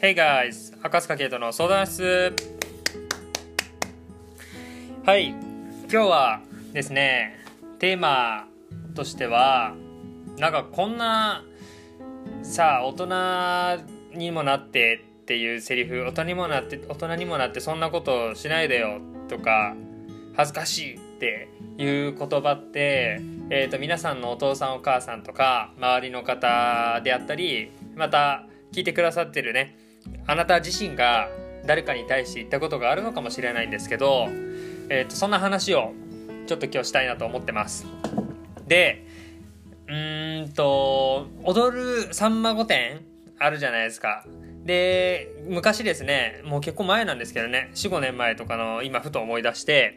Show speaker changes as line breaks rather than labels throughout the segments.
Hey guys! 赤塚圭人の相談室はい今日はですねテーマとしてはなんかこんなさあ大人にもなってっていうセリフ大人にもなって大人にもなってそんなことしないでよとか恥ずかしいっていう言葉って、えーと、皆さんのお父さんお母さんとか周りの方であったりまた聞いてくださってるねあなた自身が誰かに対して言ったことがあるのかもしれないんですけど、えーと、そんな話をちょっと今日したいなと思ってます。でうんと踊るさんま御殿あるじゃないですか。で昔ですねもう結構前なんですけどね45年前とかの今ふと思い出して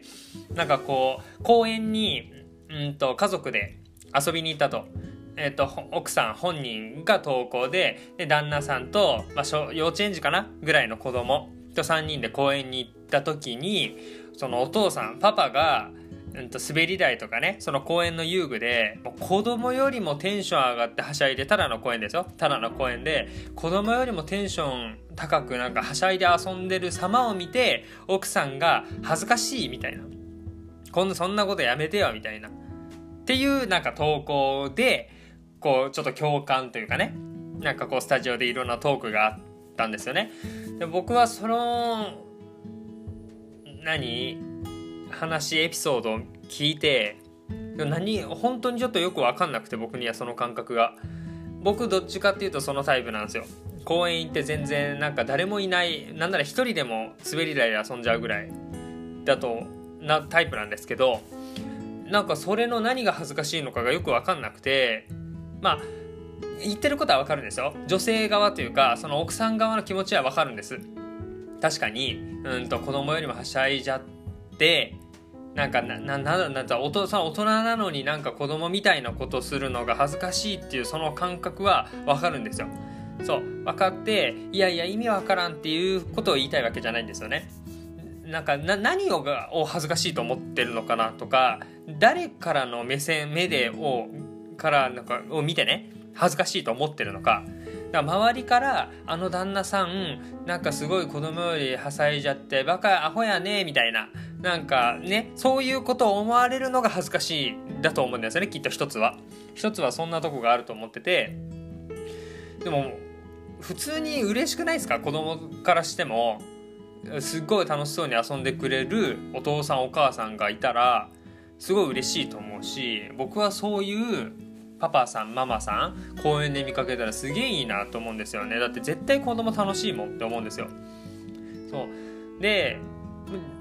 なんかこう公園にうんと家族で遊びに行ったと。えーと、奥さん本人が登校でで旦那さんと、まあ、幼稚園児かな？ぐらいの子供。と3人で公園に行った時にそのお父さんパパがうんと滑り台とかねその公園の遊具でもう子供よりもテンション上がってはしゃいでただの公園ですよ。ただの公園で子供よりもテンション高くなんかはしゃいで遊んでる様を見て奥さんが恥ずかしいみたいな。今度そんなことやめてよみたいな。っていうなんか投稿でこうちょっと共感というかね。なんかこうスタジオでいろんなトークがあったんですよね。で僕はその何？話エピソードを聞いて何？本当にちょっとよく分かんなくて僕にはその感覚が。僕どっちかっていうとそのタイプなんですよ。公園行って全然なんか誰もいないなんなら一人でも滑り台で遊んじゃうぐらいだとなタイプなんですけどなんかそれの何が恥ずかしいのかがよく分かんなくてまあ言ってることは分かるんですよ女性側というかその奥さん側の気持ちは分かるんです確かにうんと子供よりもはしゃいじゃってなんかななななんだお父さん大人なのになんか子供みたいなことするのが恥ずかしいっていうその感覚は分かるんですよ。そう分かっていやいや意味わからんっていうことを言いたいわけじゃないんですよね。なんかな何をがを恥ずかしいと思ってるのかなとか誰からの目線目でをからなんかを見てね恥ずかしいと思ってるのか。だから周りからあの旦那さんなんかすごい子供よりはしゃいじゃってバカアホやねみたいななんかねそういうことを思われるのが恥ずかしいだと思うんですよねきっと一つは。一つはそんなとこがあると思ってて。でも普通に嬉しくないですか？子供からしても。すっごい楽しそうに遊んでくれるお父さんお母さんがいたらすごい嬉しいと思うし僕はそういうパパさんママさん公園で見かけたらすげえいいなと思うんですよね。だって絶対子供楽しいもんって思うんですよ。そう。で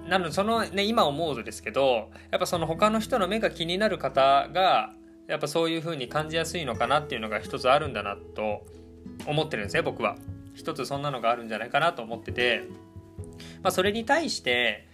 なのでそのね今思うとですけどやっぱその他の人の目が気になる方がやっぱそういう風に感じやすいのかなっていうのが一つあるんだなと思ってるんですね僕は。一つそんなのがあるんじゃないかなと思ってて。まあそれに対して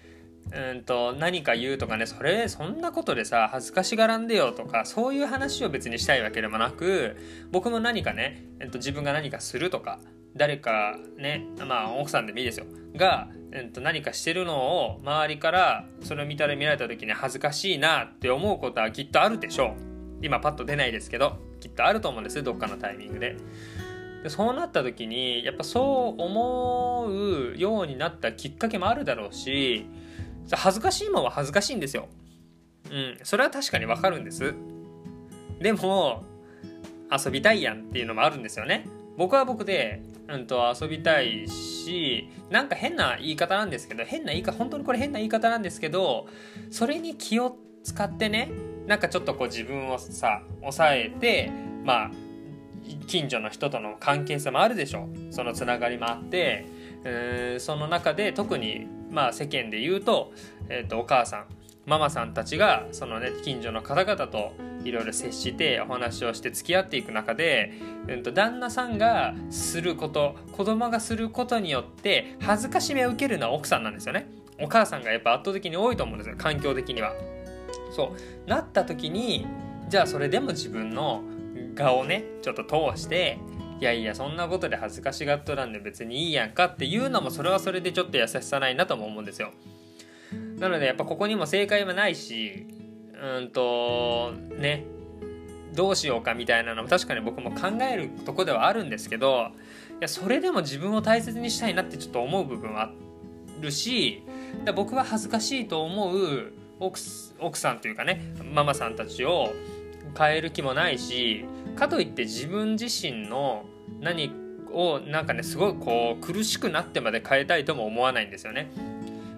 うんと何か言うとかねそれそんなことでさ恥ずかしがらんでよとかそういう話を別にしたいわけでもなく僕も何かね、えっと、自分が何かするとか誰かねまあ奥さんでもいいですよが、えっと、何かしてるのを周りからそれを見たら見られた時に恥ずかしいなって思うことはきっとあるでしょう今パッと出ないですけどきっとあると思うんですどっかのタイミングで。でそうなった時にやっぱそう思うようになったきっかけもあるだろうし恥ずかしいもんは恥ずかしいんですよ。うん、それは確かにわかるんです。でも遊びたいやんっていうのもあるんですよね。僕は僕で、うんと、遊びたいし、なんか変な言い方なんですけど、変な言い方、本当にこれ変な言い方なんですけど、それに気を使ってね、なんかちょっとこう自分をさ、抑えて、まあ、近所の人との関係性もあるでしょそのつながりもあって、えーん、その中で特にまあ世間で言うと,、えー、とお母さんママさんたちがそのね近所の方々といろいろ接してお話をして付き合っていく中で、うん、と旦那さんがすること子供がすることによって恥ずかしめを受けるのは奥さんなんですよね。お母さんがやっぱ圧倒的に多いと思うんですよ環境的には。そう。なった時にじゃあそれでも自分の顔をねちょっと通していやいやそんなことで恥ずかしがっとらんで別にいいやんかっていうのもそれはそれでちょっと優しさないなとも思うんですよ。なのでやっぱここにも正解はないしうんとねどうしようかみたいなのも確かに僕も考えるとこではあるんですけどいやそれでも自分を大切にしたいなってちょっと思う部分はあるし僕は恥ずかしいと思う奥奥さんというかねママさんたちを変える気もないしかといって自分自身の何をなんかねすごいこう苦しくなってまで変えたいとも思わないんですよね。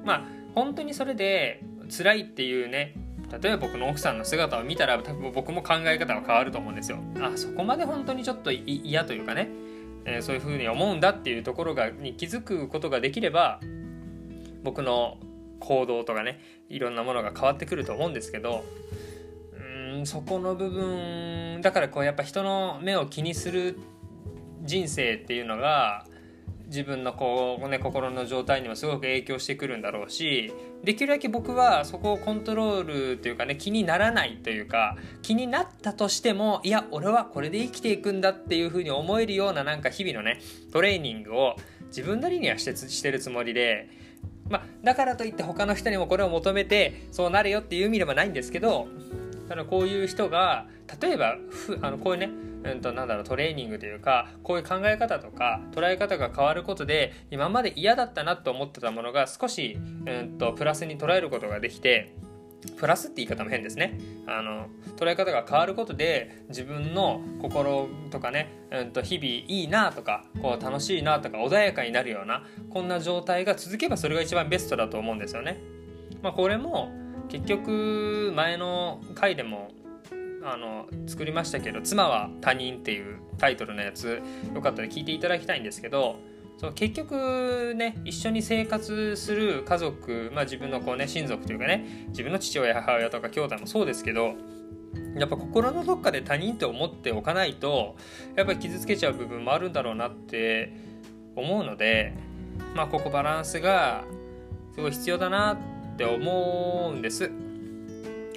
まあ本当にそれで辛いっていうね例えば僕の奥さんの姿を見たら多分僕も考え方は変わると思うんですよ。あそこまで本当にちょっと嫌というかね、えー、そういうふうに思うんだっていうところがに気づくことができれば僕の行動とかねいろんなものが変わってくると思うんですけどそこの部分だからこうやっぱ人の目を気にする人生っていうのが自分のこう、ね、心の状態にもすごく影響してくるんだろうしできるだけ僕はそこをコントロールというかね気にならないというか気になったとしてもいや俺はこれで生きていくんだっていうふうに思えるようななんか日々のねトレーニングを自分なりにはしてしてるつもりでまあ、だからといって他の人にもこれを求めてそうなれよっていう意味ではないんですけどただこういう人が例えばあのこういうねうんとなんだろうトレーニングというかこういう考え方とか捉え方が変わることで今まで嫌だったなと思ってたものが少しうんとプラスに捉えることができてプラスって言い方も変ですねあの捉え方が変わることで自分の心とかね、うんと、日々いいなとかこう楽しいなとか穏やかになるようなこんな状態が続けばそれが一番ベストだと思うんですよね。まあ、これも結局前の回でもあの作りましたけど「妻は他人」っていうタイトルのやつよかったら聞いていただきたいんですけどそう結局ね一緒に生活する家族、まあ、自分のこう、ね、親族というかね自分の父親母親とか兄弟もそうですけどやっぱ心のどっかで他人って思っておかないとやっぱり傷つけちゃう部分もあるんだろうなって思うのでまあここバランスがすごい必要だなっって思うんです。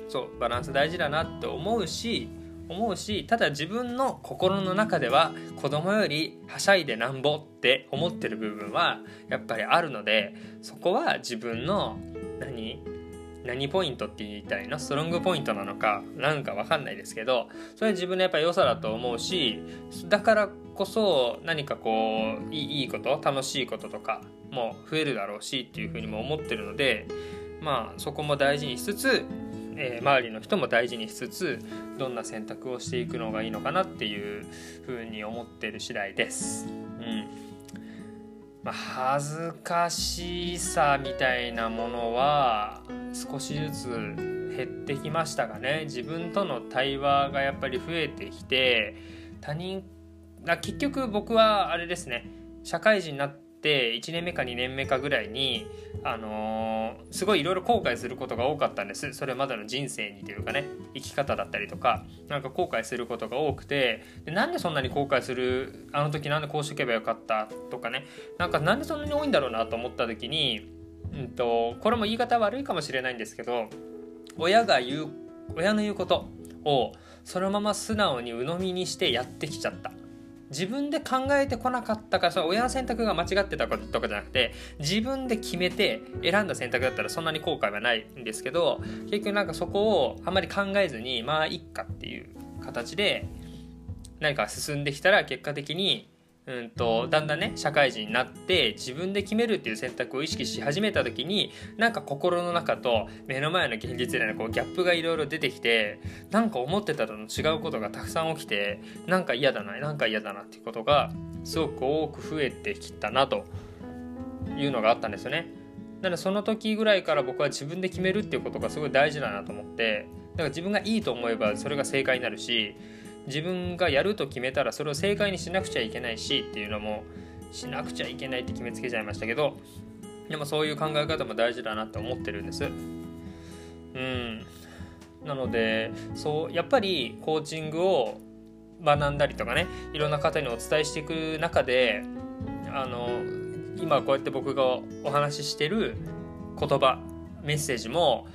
そうバランス大事だなって思うし思うしただ自分の心の中では子供よりはしゃいでなんぼって思ってる部分はやっぱりあるのでそこは自分の何何ポイントって言いたいの？ストロングポイントなのかなんか分かんないですけどそれは自分のやっぱ良さだと思うしだからこそ何かこういいこと楽しいこととかも増えるだろうしっていうふうにも思ってるのでまあそこも大事にしつつえー、周りの人も大事にしつつどんな選択をしていくのがいいのかなっていうふうに思ってる次第です。うん。まあ、恥ずかしさみたいなものは少しずつ減ってきましたがね。自分との対話がやっぱり増えてきて他人結局僕はあれですね。社会人になってって1年目か2年目かぐらいに、あのー、すごいいろいろ後悔することが多かったんです。それまでの人生にというかね生き方だったりとかなんか後悔することが多くてでなんでそんなに後悔するあの時なんでこうしとけばよかったとかねなんかなんでそんなに多いんだろうなと思った時に、うんと、これも言い方悪いかもしれないんですけど親が言う親の言うことをそのまま素直に鵜呑みにしてやってきちゃった。自分で考えてこなかったからその親の選択が間違ってたこととかじゃなくて自分で決めて選んだ選択だったらそんなに後悔はないんですけど結局なんかそこをあんまり考えずにまあいっかっていう形で何か進んできたら結果的にうんとだんだんね社会人になって自分で決めるっていう選択を意識し始めた時になんか心の中と目の前の現実でのこうギャップがいろいろ出てきてなんか思ってたのと違うことがたくさん起きてなんか嫌だななんか嫌だなっていうことがすごく多く増えてきたなというのがあったんですよね。なのでその時ぐらいから僕は自分で決めるっていうことがすごい大事だなと思ってだから自分がいいと思えばそれが正解になるし自分がやると決めたらそれを正解にしなくちゃいけないしっていうのもしなくちゃいけないって決めつけちゃいましたけどでもそういう考え方も大事だなって思ってるんです。うん。なのでそうやっぱりコーチングを学んだりとかねいろんな方にお伝えしていく中であの今こうやって僕がお話ししてる言葉メッセージも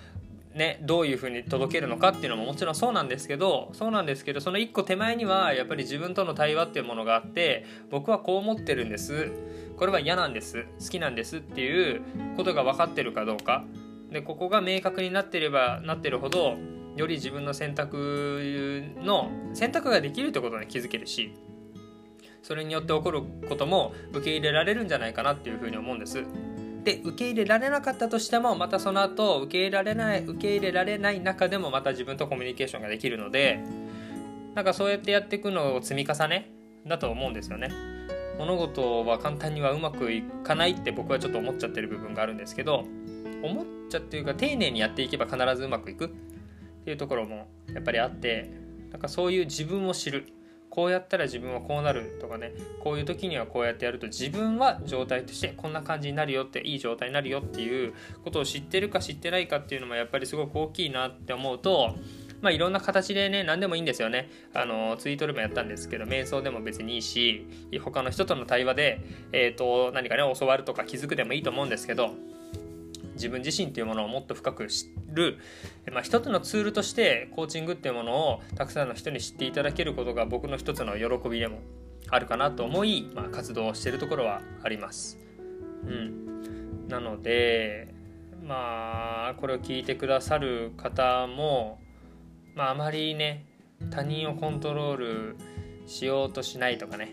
ね、どういうふうに届けるのかっていうのももちろんそうなんですけどそうなんですけどその一個手前にはやっぱり自分との対話っていうものがあって僕はこう思ってるんです。これは嫌なんです。好きなんですっていうことが分かってるかどうか。でここが明確になってればなってるほどより自分の選択の選択ができるってことに気づけるしそれによって起こることも受け入れられるんじゃないかなっていうふうに思うんです。で受け入れられなかったとしてもまたその後受け入れられない受け入れられない中でもまた自分とコミュニケーションができるのでなんかそうやってやっていくのを積み重ねだと思うんですよね。物事は簡単にはうまくいかないって僕はちょっと思っちゃってる部分があるんですけど思っちゃっていうか丁寧にやっていけば必ずうまくいくっていうところもやっぱりあってなんかそういう自分を知る。こうやったら自分はこうなるとかねこういう時にはこうやってやると自分は状態としてこんな感じになるよっていい状態になるよっていうことを知ってるか知ってないかっていうのもやっぱりすごく大きいなって思うとまあ、いろんな形でね何でもいいんですよね。あのツイートでもやったんですけど瞑想でも別にいいし他の人との対話で、えーと、何かね教わるとか気づくでもいいと思うんですけど自分自身っていうものをもっと深く知る、まあ、一つのツールとしてコーチングっていうものをたくさんの人に知っていただけることが僕の一つの喜びでもあるかなと思い、まあ、活動をしているところはあります。うん、なのでまあこれを聞いてくださる方もまああまりね他人をコントロールしようとしないとかね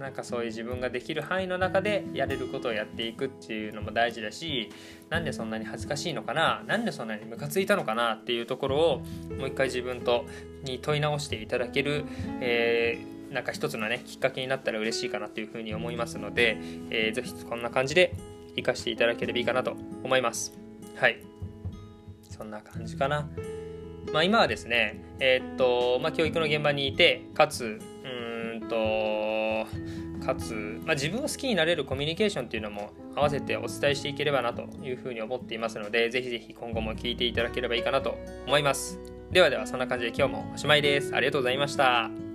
なんかそういう自分ができる範囲の中でやれることをやっていくっていうのも大事だしなんでそんなに恥ずかしいのかな？なんでそんなにムカついたのかな？っていうところをもう一回自分とに問い直していただける、えー、なんか一つのねきっかけになったら嬉しいかなっていうふうに思いますので、えー、ぜひこんな感じで活かしていただければいいかなと思います。はい。そんな感じかな。まあ今はですねえー、っとまあ教育の現場にいてかつうんとかつ、まあ、自分を好きになれるコミュニケーションっていうのも合わせてお伝えしていければなというふうに思っていますのでぜひぜひ今後も聞いていただければいいかなと思います。ではではそんな感じで今日もおしまいです。ありがとうございました。